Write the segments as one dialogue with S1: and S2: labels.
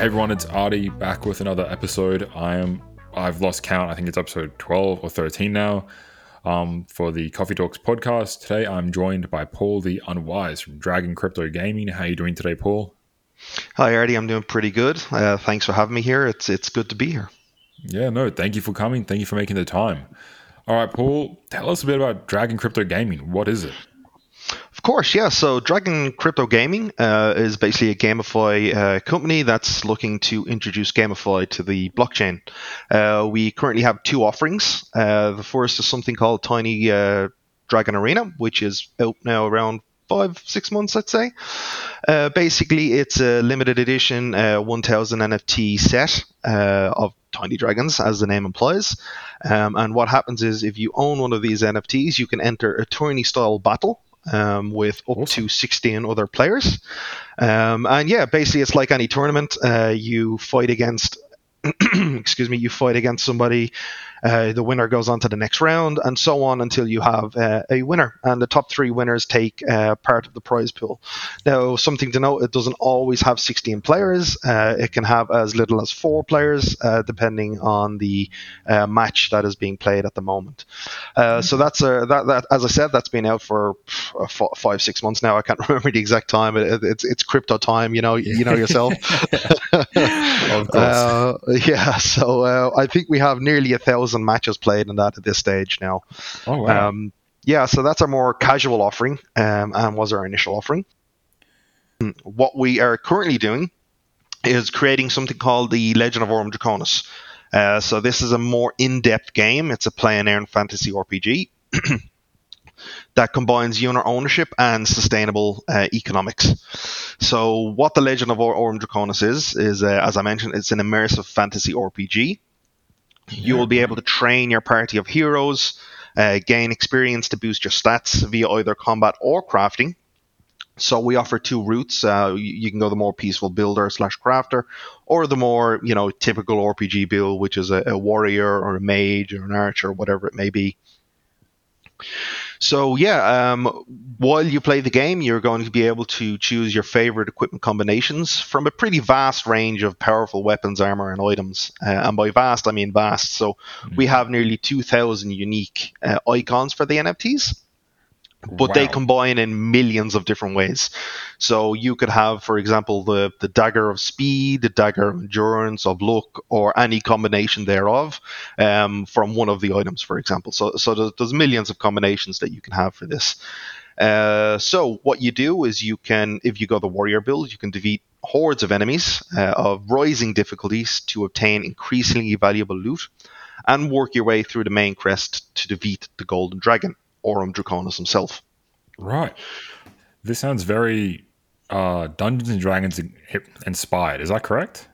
S1: Hey everyone, it's Artie back with another episode. I am I've lost count. I think it's episode 12 or 13 now. Um, for the Coffee Talks podcast. Today I'm joined by Paul the Unwise from Dragon Crypto Gaming. How are you doing today, Paul?
S2: Hi Artie, I'm doing pretty good. Uh, thanks for having me here. It's it's good to be here.
S1: Yeah, no, thank you for coming. Thank you for making the time. All right, Paul, tell us a bit about Dragon Crypto Gaming. What is it?
S2: Of course, yeah. So Dragon Crypto Gaming uh, is basically a GameFi uh, company that's looking to introduce GameFi to the blockchain. Uh, we currently have two offerings. Uh, the first is something called Tiny uh, Dragon Arena, which is out now around five, six months, I'd say. Uh, basically, it's a limited edition 1000 NFT set of tiny dragons, as the name implies. Um, and what happens is, if you own one of these NFTs, you can enter a tourney style battle um, with up awesome. to 16 other players. Um, and yeah, basically, it's like any tournament. Uh, you fight against, excuse me, you fight against somebody uh, the winner goes on to the next round, and so on until you have uh, a winner. And the top three winners take uh, part of the prize pool. Now, something to note: it doesn't always have 16 players. Uh, it can have as little as four players, uh, depending on the uh, match that is being played at the moment. So that's a, that, that, as I said, that's been out for five, six months now. I can't remember the exact time. It, it's it's crypto time, you know, you know yourself. of course. yeah. So I think we have nearly a thousand matches played in that at this stage now.
S1: Oh wow.
S2: Um, yeah, so that's our more casual offering, um, and was our initial offering. What we are currently doing is creating something called the Legend of Aurum Draconis. Uh, so this is a more in-depth game. It's a play and earn fantasy RPG that combines unit ownership and sustainable uh, economics. So what the Legend of Aurum Draconis is is, uh, as I mentioned, it's an immersive fantasy RPG you will be able to train your party of heroes, uh, gain experience to boost your stats via either combat or crafting. So we offer two routes. Uh, you, can go the more peaceful builder slash crafter, or the more you know typical RPG build, which is a, a warrior or a mage or an archer, or whatever it may be. So yeah, um, while you play the game, you're going to be able to choose your favorite equipment combinations from a pretty vast range of powerful weapons, armor, and items. Uh, and by vast, I mean vast. So mm-hmm. we have nearly 2,000 unique uh, icons for the NFTs but wow. they combine in millions of different ways. So you could have, for example, the, the dagger of speed, the dagger of endurance, of luck, or any combination thereof um, from one of the items, for example. So, so there's, there's millions of combinations that you can have for this. Uh, so what you do is you can, if you go the warrior build, you can defeat hordes of enemies uh, of rising difficulties to obtain increasingly valuable loot, and work your way through the main quest to defeat the golden dragon. Aurum Draconis himself.
S1: Right. This sounds very uh, Dungeons and Dragons inspired. Is that correct?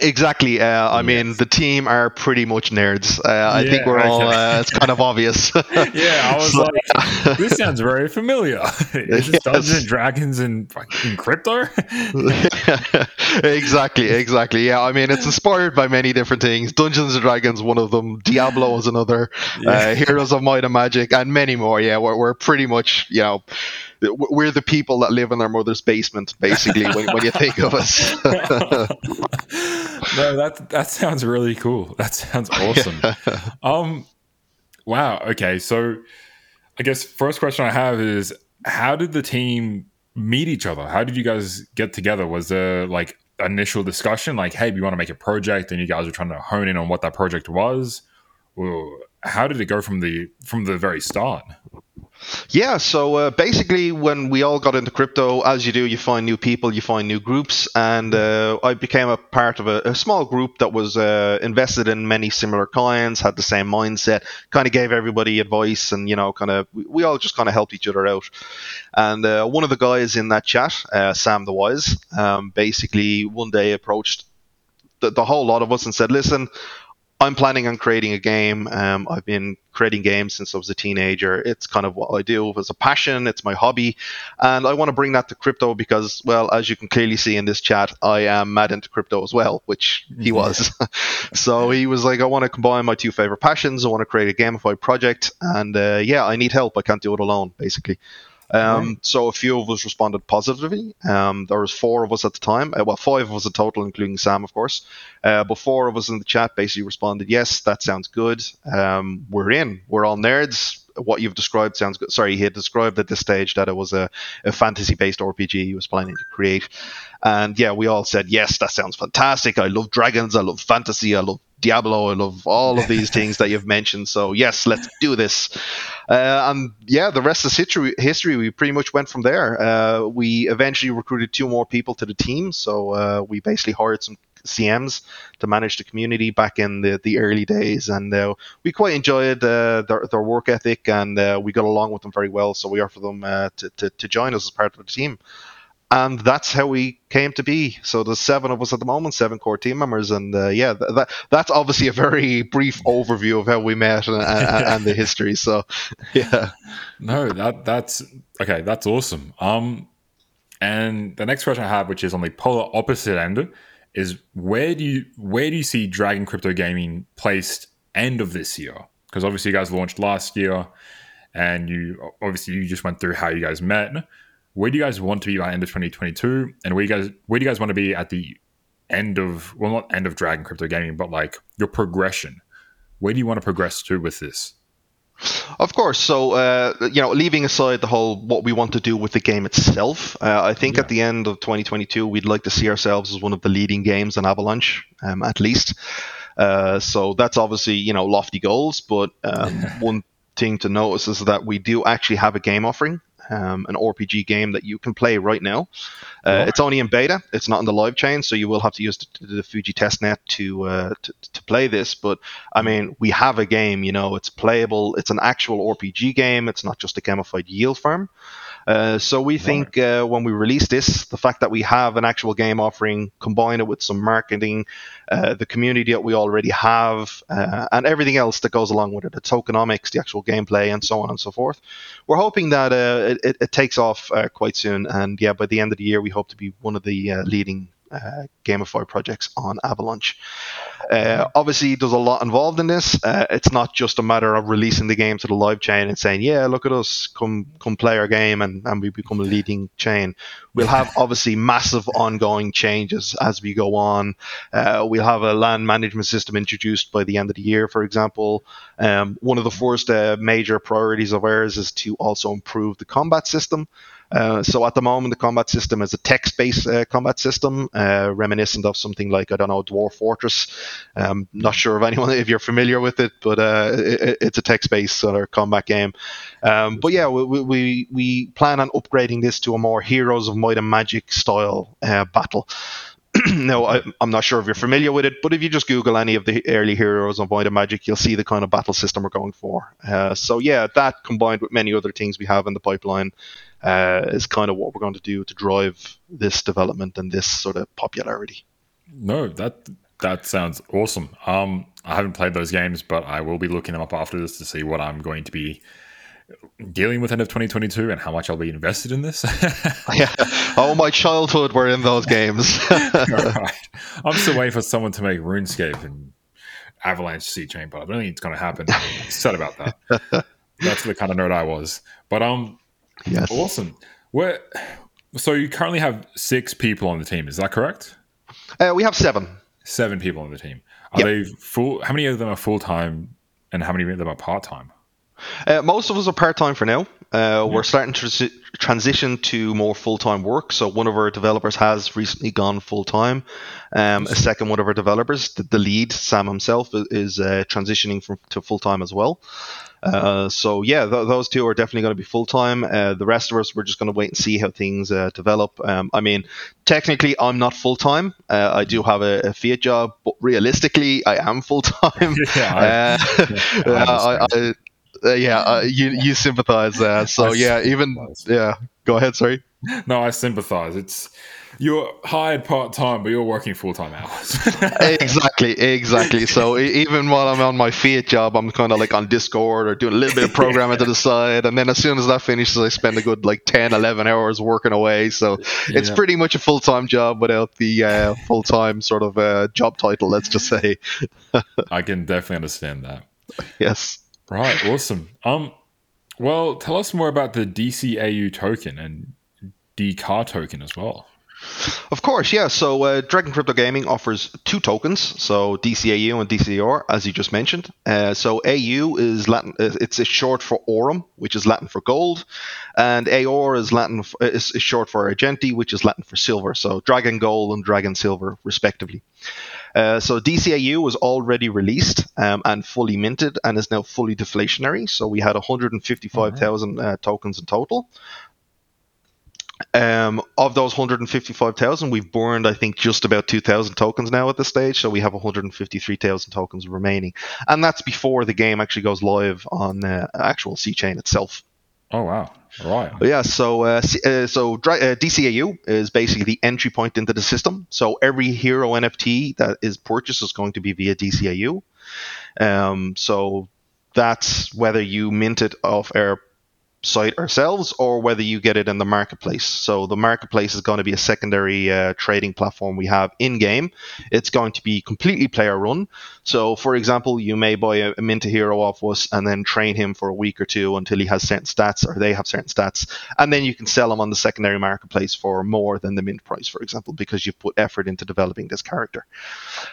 S2: Exactly. Uh, I yes. mean, the team are pretty much nerds. Uh, I think we're all. Uh, it's kind of obvious.
S1: yeah, I was so, like, this sounds very familiar. Is yes. Dungeons and Dragons and in crypto?
S2: exactly. Exactly. Yeah. I mean, it's inspired by many different things. Dungeons and Dragons, one of them. Diablo is another. Yeah. Uh, Heroes of Might and Magic, and many more. Yeah, we're, we're pretty much, you know we're the people that live in our mother's basement, basically, when, when you think of us.
S1: no, that that sounds really cool. That sounds awesome. um, wow. Okay, so I guess first question I have is, how did the team meet each other? How did you guys get together? Was there like initial discussion, like, hey, we want to make a project, and you guys were trying to hone in on what that project was? Or how did it go from the from the very start?
S2: Yeah, so uh, basically, when we all got into crypto, as you do, you find new people, you find new groups, and uh, I became a part of a, a small group that was uh, invested in many similar coins, had the same mindset, kind of gave everybody advice, and you know, kind of we all just kind of helped each other out. And uh, one of the guys in that chat, uh, Sam the Wise, um, basically one day approached the, the whole lot of us and said, "Listen, I'm planning on creating a game. Um, I've been creating games since I was a teenager. It's kind of what I do. It's a passion. It's my hobby, and I want to bring that to crypto because, well, as you can clearly see in this chat, I am mad into crypto as well, which he was. so he was like, I want to combine my two favorite passions. I want to create a gamified project, and uh, yeah, I need help. I can't do it alone, basically. Um, right. So a few of us responded positively. Um, there was four of us at the time. Uh, well, five of us in total, including Sam, of course. Uh, but four of us in the chat basically responded, "Yes, that sounds good. Um, we're in. We're all nerds what you've described sounds good. Sorry, he had described at this stage that it was a, a fantasy based RPG he was planning to create. And yeah, we all said, yes, that sounds fantastic. I love dragons. I love fantasy. I love Diablo. I love all of these things that you've mentioned. So yes, let's do this. Uh, and yeah, the rest of history, history, we pretty much went from there. Uh, we eventually recruited two more people to the team. So uh, we basically hired some CMs to manage the community back in the, the early days, and uh, we quite enjoyed uh, their, their work ethic, and uh, we got along with them very well. So we offered them uh, to, to, to join us as part of the team and that's how we came to be. So there's seven of us at the moment, seven core team members, and uh, yeah, that, that's obviously a very brief overview of how we met and, and, and, the history. So yeah,
S1: no, that that's okay. That's awesome. Um, and the next question I have, which is on the polar opposite end, is where do you where do you see Dragon Crypto Gaming placed end of this year? Because obviously you guys launched last year, and you obviously you just went through how you guys met where do you guys want to be by end of 2022 and where you guys where do you guys want to be at the end of well not end of dragon crypto gaming but like your progression where do you want to progress to with this
S2: of course. So, uh, you know, leaving aside the whole what we want to do with the game itself, uh, I think yeah. at the end of 2022, we'd like to see ourselves as one of the leading games on Avalanche, um, at least. Uh, so that's obviously, you know, lofty goals. But um, one thing to notice is that we do actually have a game offering um, an RPG game that you can play right now. Uh, It's only in beta; it's not in the live chain, so you will have to use the, the Fuji testnet to, uh, to to play this. But I mean, we have a game. You know, it's playable. It's an actual RPG game. It's not just a gamified yield farm. Uh, so we think uh, when we release this, the fact that we have an actual game offering, combine it with some marketing, uh, the community that we already have, uh, and everything else that goes along with it, the tokenomics, the actual gameplay, and so on and so forth. We're hoping that uh, it, it, takes off quite soon, and yeah, by the end of the year, we hope to be one of the leading uh, GameFi projects on Avalanche. Uh, obviously, there's a lot involved in this. Uh, it's not just a matter of releasing the game to the live chain and saying, "Yeah, look at us, come come play our game," and, and we become a leading chain. We'll have obviously massive ongoing changes as we go on. Uh, we'll have a land management system introduced by the end of the year, for example. Um, one of the first uh, major priorities of ours is to also improve the combat system. Uh, so at the moment, the combat system is a text-based uh, combat system, uh, reminiscent of something like I don't know Dwarf Fortress. Um, not sure if anyone if you're familiar with it, but uh, it, it's a text-based sort of combat game. Um, but yeah, we, we we plan on upgrading this to a more Heroes of Might and Magic style uh, battle. now, I, am not sure if you're familiar with it, but if you just Google any of the early heroes of Might and Magic, you'll see the kind of battle system we're going for. Uh, so, yeah, that combined with many other things we have in the pipeline uh, is kind of what we're going to do to drive this development and this sort of popularity.
S1: No, that that sounds awesome. Um, I haven't played those games, but I will be looking them up after this to see what I'm going to be dealing with end of 2022 and how much I'll be invested in this.
S2: yeah. Oh, my childhood were in those games.
S1: right. I'm still waiting for someone to make RuneScape and Avalanche C Chain, but I don't think it's going to happen. I'm sad about that. That's the kind of nerd I was. But um, Yes. Awesome. Where, so you currently have six people on the team. Is that correct?
S2: Uh, we have seven.
S1: Seven people on the team. Are yep. they full? How many of them are full time, and how many of them are part time?
S2: Uh, most of us are part time for now. Uh, We're starting to transition to more full time work. So one of our developers has recently gone full time. Um, a second one of our developers, the, the lead Sam himself, is uh, transitioning from to full time as well. Uh, so yeah, th- those two are definitely going to be full time. Uh, the rest of us, we're just going to wait and see how things uh, develop. Um, I mean, technically, I'm not full time. Uh, I do have a, a, Fiat job, but realistically, I am full time. yeah, I, yeah, I, I, uh, yeah, uh, you you sympathize there. So yeah, even yeah. Go ahead. Sorry.
S1: No, I sympathize. It's you're hired part time, but you're working full time hours.
S2: exactly, exactly. So even while I'm on my Fiat job, I'm kind of like on Discord or doing a little bit of programming to the side, and then as soon as that finishes, I spend a good like 10, 11 hours working away. So it's yeah. pretty much a full time job without the uh, full time sort of uh, job title. Let's just say.
S1: I can definitely understand that.
S2: Yes.
S1: Right. Awesome. Um, Well, tell us more about the DCAU token and DCAR token as well.
S2: Of course, yeah. So uh, Dragon Crypto Gaming offers two tokens, so DCAU and DCAR, as you just mentioned. Uh, so AU is Latin; uh, it's a short for Aurum, which is Latin for gold, and AOR is Latin is, is short for Argenti, which is Latin for silver. So Dragon Gold and Dragon Silver, respectively. Uh, so DCAU was already released um, and fully minted and is now fully deflationary. So we had 155,000 uh, tokens in total. Um, of those 155,000, we've burned, I think, just about 2,000 tokens now at this stage. So we have 153,000 tokens remaining. And that's before the game actually goes live on uh, actual C chain itself.
S1: Oh, wow. Right.
S2: Yeah. So, uh, uh, so uh, DCAU is basically the entry point into the system. So every hero NFT that is purchased is going to be via DCAU. Um, so that's whether you mint it off our site ourselves or whether you get it in the marketplace. So the marketplace is going to be a secondary uh, trading platform we have in game. It's going to be completely player run. So for example, you may buy a, a mint hero off us and then train him for a week or two until he has certain stats or they have certain stats, and then you can sell him on the secondary marketplace for more than the mint price, for example, because you've put effort into developing this character.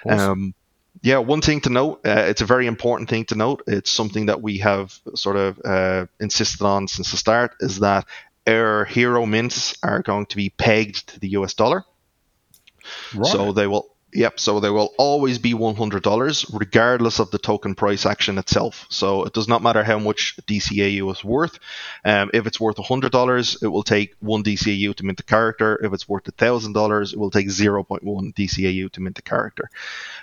S2: Awesome. Um, yeah, one thing to note, uh, it's a very important thing to note. It's something that we have sort of uh, insisted on since the start is that our hero mints are going to be pegged to the US dollar. Right. So they will Yep, so they will always be $100 regardless of the token price action itself. So it does not matter how much DCAU is worth. Um, if it's worth $100, it will take 1 DCAU to mint the character. If it's worth $1,000, it will take 0.1 DCAU to mint the character.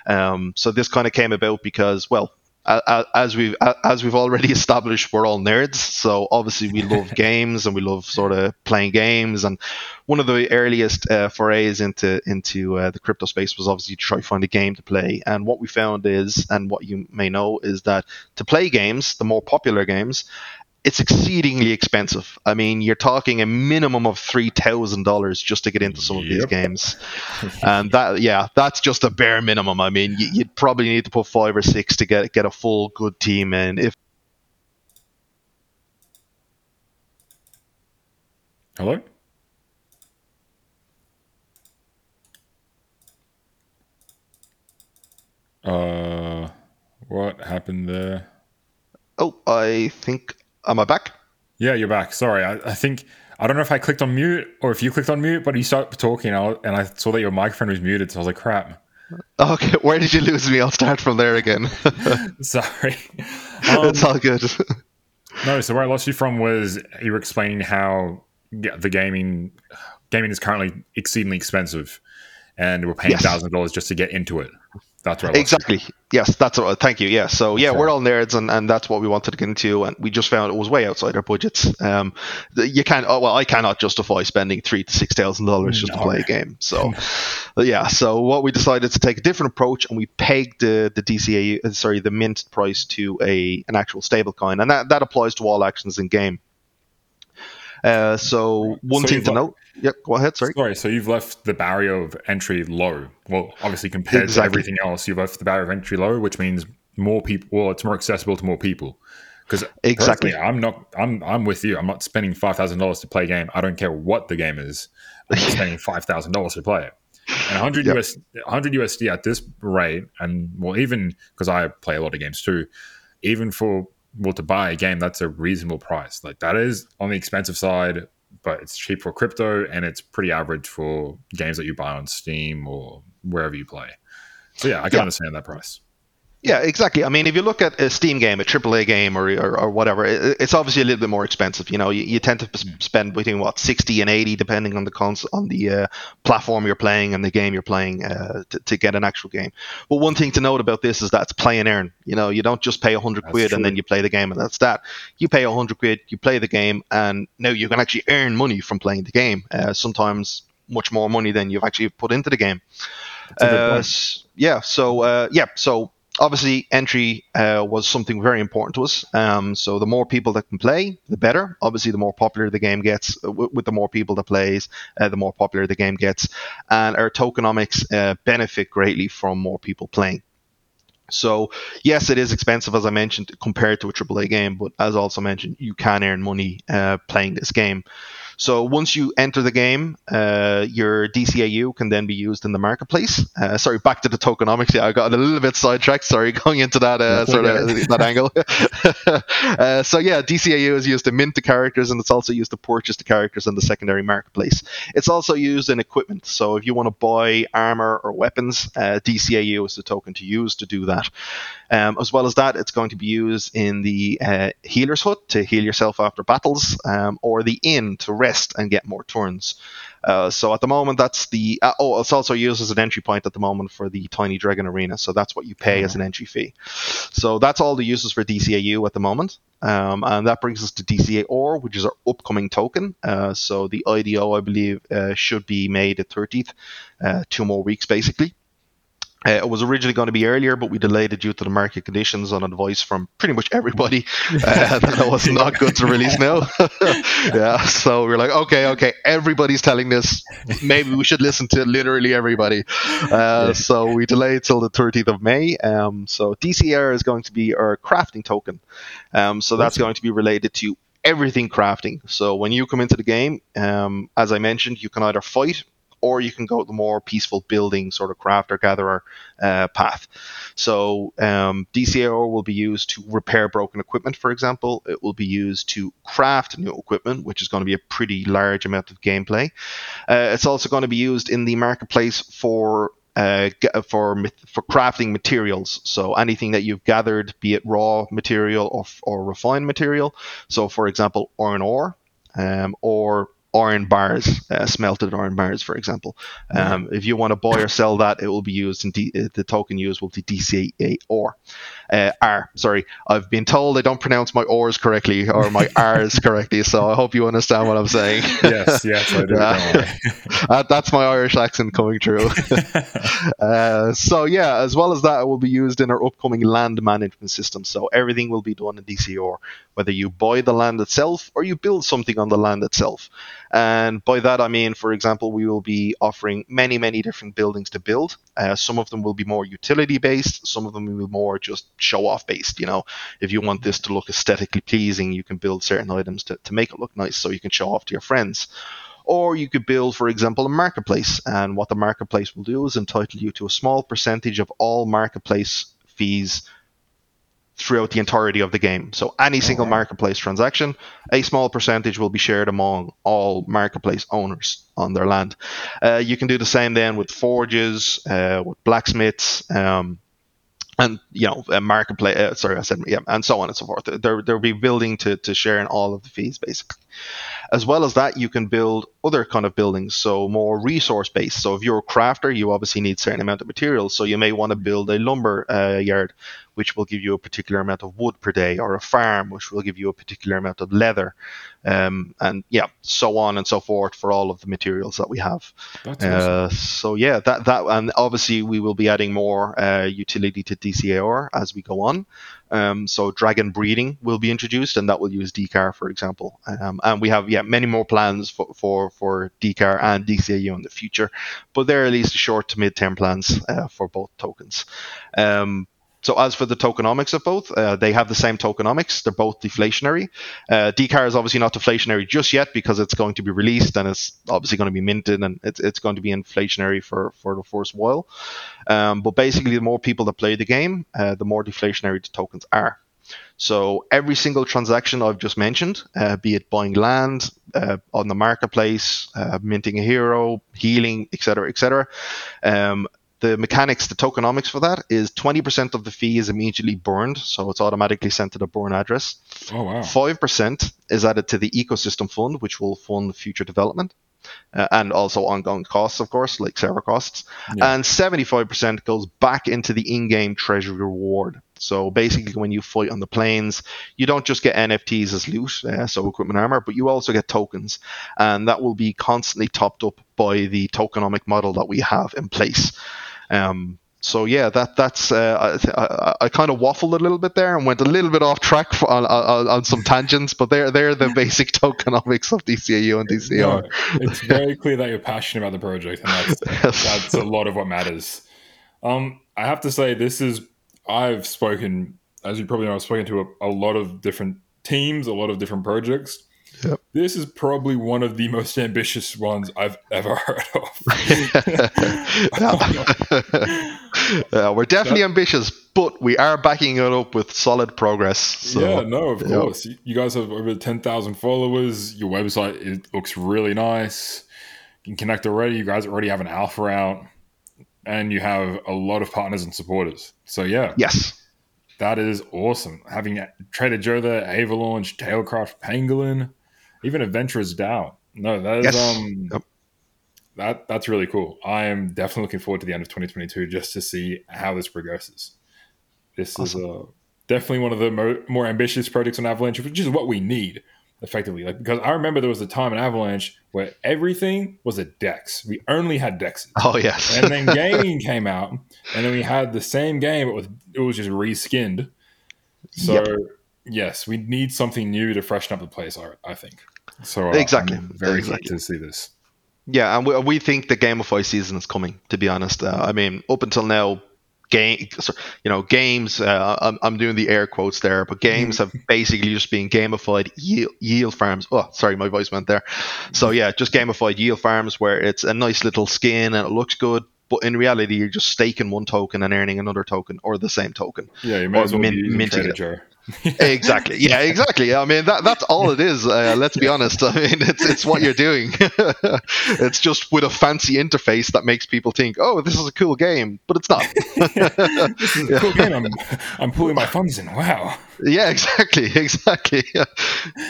S2: Um, so this kind of came about because, well, as we've as we've already established, we're all nerds. So obviously we love games and we love sort of playing games. And one of the earliest uh, forays into into uh, the crypto space was obviously to try to find a game to play. And what we found is, and what you may know, is that to play games, the more popular games, it's exceedingly expensive. I mean, you're talking a minimum of three thousand dollars just to get into some yep. of these games, and that, yeah, that's just a bare minimum. I mean, you, would probably need to put five or six to get get a full good team in. If
S1: hello. Uh, what happened there?
S2: Oh, I think Am I back?
S1: Yeah, you're back. Sorry, I, I, think I don't know if I clicked on mute or if you clicked on mute, but you started talking and I saw that your microphone was muted, so I was like, "Crap."
S2: Okay, where did you lose me? I'll start from there again.
S1: Sorry,
S2: um, it's all good.
S1: no, so where I lost you from was you were explaining how the gaming gaming is currently exceedingly expensive, and we're paying thousand yes. dollars just to get into it. That's right.
S2: Exactly. Yes, that's what. Thank you. Yeah. So yeah, we're all nerds, and, and that's what we wanted to get into, and we just found it was way outside our budgets. Um, you can't. Oh, well, I cannot justify spending three to six thousand dollars just no. to play a game. So yeah. So what we decided to take a different approach, and we pegged the the DCA, uh, sorry, the mint price to a an actual stable coin, and that that applies to all actions in game. Uh, so one so thing to note. Yep, go ahead. Sorry.
S1: Sorry. So you've left the barrier of entry low. Well, obviously compared exactly. to everything else, you've left the barrier of entry low, which means more people. Well, it's more accessible to more people. Because exactly, I'm not. I'm. I'm with you. I'm not spending five thousand dollars to play a game. I don't care what the game is. I'm spending five thousand dollars to play it. And 100 yep. US, 100 USD at this rate, and well, even because I play a lot of games too, even for well to buy a game that's a reasonable price. Like that is on the expensive side but it's cheap for crypto and it's pretty average for games that you buy on steam or wherever you play. So yeah i can yeah. understand that price
S2: yeah, exactly. I mean, if you look at a Steam game, a AAA game, or or, or whatever, it, it's obviously a little bit more expensive. You know, you, you tend to mm. spend between what sixty and eighty, depending on the cons- on the uh, platform you're playing and the game you're playing uh, to, to get an actual game. But one thing to note about this is that it's play and earn. You know, you don't just pay hundred quid true. and then you play the game and that's that. You pay hundred quid, you play the game, and now you can actually earn money from playing the game. Uh, sometimes much more money than you've actually put into the game. Uh, yeah. So uh, yeah. So obviously entry uh, was something very important to us. Um, so the more people that can play, the better. Obviously, the more popular the game gets, uh, with, with the more people that plays, uh, the more popular the game gets, and our tokenomics uh, benefit greatly from more people playing. So yes, it is expensive as I mentioned compared to a AAA game, but as also mentioned, you can earn money uh, playing this game. So once you enter the game, uh, your DCAU can then be used in the marketplace. Uh, sorry, back to the tokenomics. Yeah, I got a little bit sidetracked. Sorry, going into that uh, sort of that angle. Uh, so yeah, DCAU is used to mint the characters, and it's also used to purchase the characters in the secondary marketplace. It's also used in equipment. So if you want to buy armor or weapons, uh, DCAU is the token to use to do that. Um, as well as that, it's going to be used in the uh, healer's hut to heal yourself after battles, um, or the inn to rest and get more turns. Uh, so at the moment, that's the uh, oh, it's also used as an entry point at the moment for the Tiny Dragon Arena. So that's what you pay as an entry fee. So that's all the uses for DCAU at the moment. Um, and that brings us to DCAR, which is our upcoming token. Uh, so the IDO, I believe, uh, should be made at 30th, uh, two more weeks basically. Uh, it was originally going to be earlier, but we delayed it due to the market conditions on advice from pretty much everybody uh, that it was not good to release now. yeah, so we are like, okay, okay, everybody's telling this. Maybe we should listen to literally everybody. Uh, so we delayed till the 30th of May. Um, so DCR is going to be our crafting token. Um, so that's going to be related to everything crafting. So when you come into the game, um, as I mentioned, you can either fight or you can go the more peaceful building sort of crafter gatherer uh, path. So um, DCAR will be used to repair broken equipment, for example. It will be used to craft new equipment, which is going to be a pretty large amount of gameplay. Uh, it's also going to be used in the marketplace for uh, for for crafting materials. So anything that you've gathered, be it raw material or, or refined material. So for example, iron ore um, or iron bars, uh, smelted iron bars, for example. Um, if you want to buy or sell that, it will be used in D- uh, the token used will be DCA or uh, R. Sorry, I've been told I don't pronounce my R's correctly or my R's correctly, so I hope you understand what I'm saying.
S1: yes, yes, I do.
S2: uh, that's my Irish accent coming through. uh, so yeah, as well as that, it will be used in our upcoming land management system. So everything will be done in DCR, whether you buy the land itself or you build something on the land itself. And by that, I mean, for example, we will be offering many, many different buildings to build. Uh, some of them will be more utility based, some of them will be more just show off based. You know, if you want this to look aesthetically pleasing, you can build certain items to, to make it look nice so you can show off to your friends. Or you could build, for example, a marketplace. And what the marketplace will do is entitle you to a small percentage of all marketplace fees throughout the entirety of the game. So any single marketplace transaction, a small percentage will be shared among all marketplace owners on their land. Uh, you can do the same then with forges, uh, with blacksmiths. Um, and you know, a marketplace. Uh, sorry, I said yeah, and so on and so forth. There, there'll be building to to share in all of the fees, basically. As well as that, you can build other kind of buildings, so more resource based. So if you're a crafter, you obviously need certain amount of materials. So you may want to build a lumber uh, yard, which will give you a particular amount of wood per day, or a farm, which will give you a particular amount of leather, um, and yeah, so on and so forth for all of the materials that we have. Uh. So yeah, that that and obviously we will be adding more uh, utility to DCAR as we go on. Um, so dragon breeding will be introduced, and that will use DCAR, for example. Um, and we have yeah many more plans for for, for DCAR and DCAU in the future, but they're at least short to mid term plans uh, for both tokens. Um, so as for the tokenomics of both, uh, they have the same tokenomics. They're both deflationary. Uh, DCAR is obviously not deflationary just yet because it's going to be released and it's obviously going to be minted and it's, it's going to be inflationary for, for the first while. Um, but basically, the more people that play the game, uh, the more deflationary the tokens are. So every single transaction I've just mentioned, uh, be it buying land uh, on the marketplace, uh, minting a hero, healing, etc., etc., um, the mechanics, the tokenomics for that is 20% of the fee is immediately burned, so it's automatically sent to the burn address.
S1: Oh, wow.
S2: 5% is added to the ecosystem fund, which will fund future development. Uh, and also ongoing costs, of course, like server costs. Yeah. And 75% goes back into the in game treasury reward. So basically, when you fight on the plains, you don't just get NFTs as loot, uh, so equipment armor, but you also get tokens. And that will be constantly topped up by the tokenomic model that we have in place. Um, so yeah, that that's uh, I, I, I kind of waffled a little bit there and went a little bit off track for, on, on, on some tangents, but they're they're the basic tokenomics of DCAU and DCR. No,
S1: it's very clear that you're passionate about the project, and that's that's a lot of what matters. Um, I have to say, this is I've spoken, as you probably know, I've spoken to a, a lot of different teams, a lot of different projects.
S2: Yep.
S1: This is probably one of the most ambitious ones I've ever heard
S2: of. yeah, we're definitely that, ambitious, but we are backing it up with solid progress. So,
S1: yeah, no, of course. You guys have over 10,000 followers. Your website it looks really nice. You can connect already. You guys already have an alpha out, and you have a lot of partners and supporters. So, yeah.
S2: Yes.
S1: That is awesome. Having Trader Joe there, Avalaunch, Tailcraft, Pangolin even Adventurers DAO. No, that is yes. um yep. that that's really cool. I am definitely looking forward to the end of 2022 just to see how this progresses. This awesome. is uh, definitely one of the mo- more ambitious projects on Avalanche, which is what we need effectively. Like because I remember there was a time in Avalanche where everything was a Dex. We only had Dexes.
S2: Oh yes.
S1: and then gaming came out, and then we had the same game, but with it was just reskinned. So yep yes, we need something new to freshen up the place. I, I think. So uh,
S2: exactly,
S1: I'm very
S2: exactly.
S1: excited to see this.
S2: Yeah, and we, we think the GameFi season is coming. To be honest, uh, I mean, up until now, game, you know, games. Uh, I'm, I'm doing the air quotes there, but games have basically just been gamified yield, yield farms. Oh, sorry, my voice went there. So yeah, just gamified yield farms where it's a nice little skin and it looks good, but in reality, you're just staking one token and earning another token or the same token.
S1: Yeah, you may as well min- be minting it.
S2: Exactly. Yeah, exactly. I mean, that that's all it is. Uh, let's be honest. I mean, it's it's what you're doing. it's just with a fancy interface that makes people think, "Oh, this is a cool game," but it's not.
S1: this is a yeah. cool game. I'm I'm pulling my funds in. Wow.
S2: Yeah, exactly, exactly.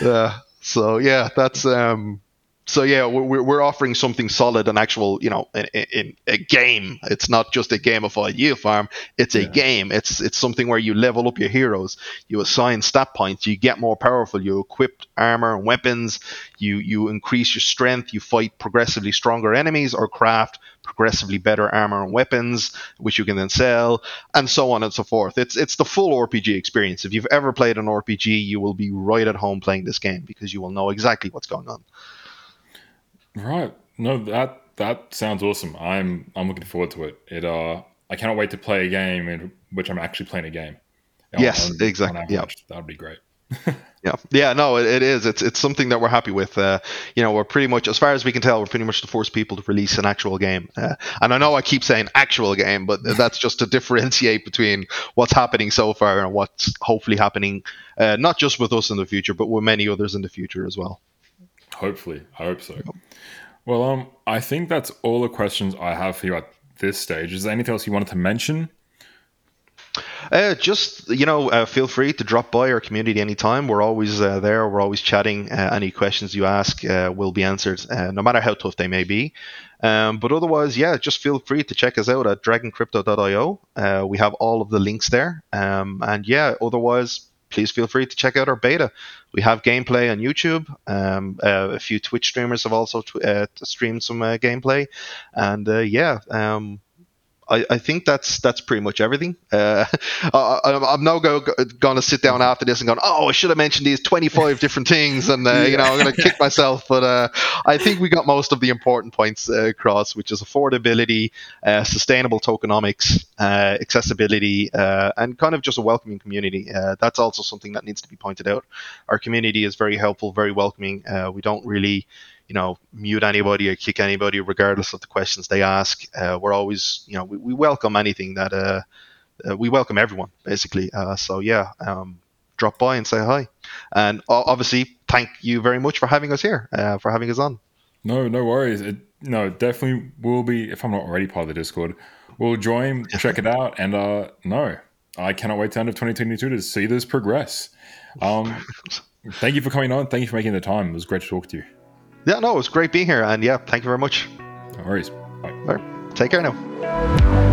S2: Uh, so yeah, that's um, so yeah, we're, we're offering something solid, an actual, you know, in, in a game. It's not just a gamified yield farm. It's a yeah. game. It's it's something where you level up your heroes. You assign stat points. You get more powerful. You equip armor and weapons. You you increase your strength. You fight progressively stronger enemies or craft progressively better armor and weapons, which you can then sell, and so on and so forth. It's it's the full RPG experience. If you've ever played an RPG, you will be right at home playing this game because you will know exactly what's going on.
S1: Right. No, that that sounds awesome. I'm I'm looking forward to it. It uh I cannot wait to play a game in which I'm actually playing a game.
S2: Yes, on, exactly. yeah,
S1: that would be great.
S2: yeah, yeah, no, it, it is. It's it's something that we're happy with. Uh, you know, we're pretty much, as far as we can tell, we're pretty much the first people to release an actual game. Uh, and I know I keep saying actual game, but that's just to differentiate between what's happening so far and what's hopefully happening, uh, not just with us in the future, but with many others in the future as well.
S1: Hopefully, I hope so. Well, um, I think that's all the questions I have for you at this stage. Is there anything else you wanted to mention?
S2: Uh, just you know, uh, feel free to drop by our community anytime. We're always uh, there. We're always chatting. Uh, any questions you ask uh, will be answered, uh, no matter how tough they may be. Um, but otherwise, yeah, just feel free to check us out at dragoncrypto.io. we have all of the links there. Um, and yeah, otherwise, please feel free to check out our beta. We have gameplay on YouTube. Um, uh, a few Twitch streamers have also tw- uh, streamed some uh, gameplay, and uh, yeah, um, I, I, think that's that's pretty much everything. Uh, I, am now go, going to sit down after this and going, oh, I should have mentioned these 25 different things, and uh, yeah. you know, I'm going to kick myself. But uh, I think we got most of the important points uh, across, which is affordability, uh, sustainable tokenomics, uh, accessibility, and kind of just a welcoming community. that's also something that needs to be pointed out. Our community is very helpful, very welcoming. we don't really you know, mute anybody or kick anybody, regardless of the questions they ask. Uh, we're always, you know, we, we welcome anything that, uh, uh, we welcome everyone, basically. Uh, so, yeah, um, drop by and say hi. And obviously, thank you very much for having us here, uh, for having us on.
S1: No, no worries. It, no, definitely will be, if I'm not already part of the Discord, we'll join, check it out. And uh, no, I cannot wait to end of 2022 to see this progress. Um, thank you for coming on. Thank you for making the time. It was great to talk to you.
S2: Yeah, no, it was great being here. And yeah, thank you very much.
S1: No worries.
S2: Bye. Right. Take care now.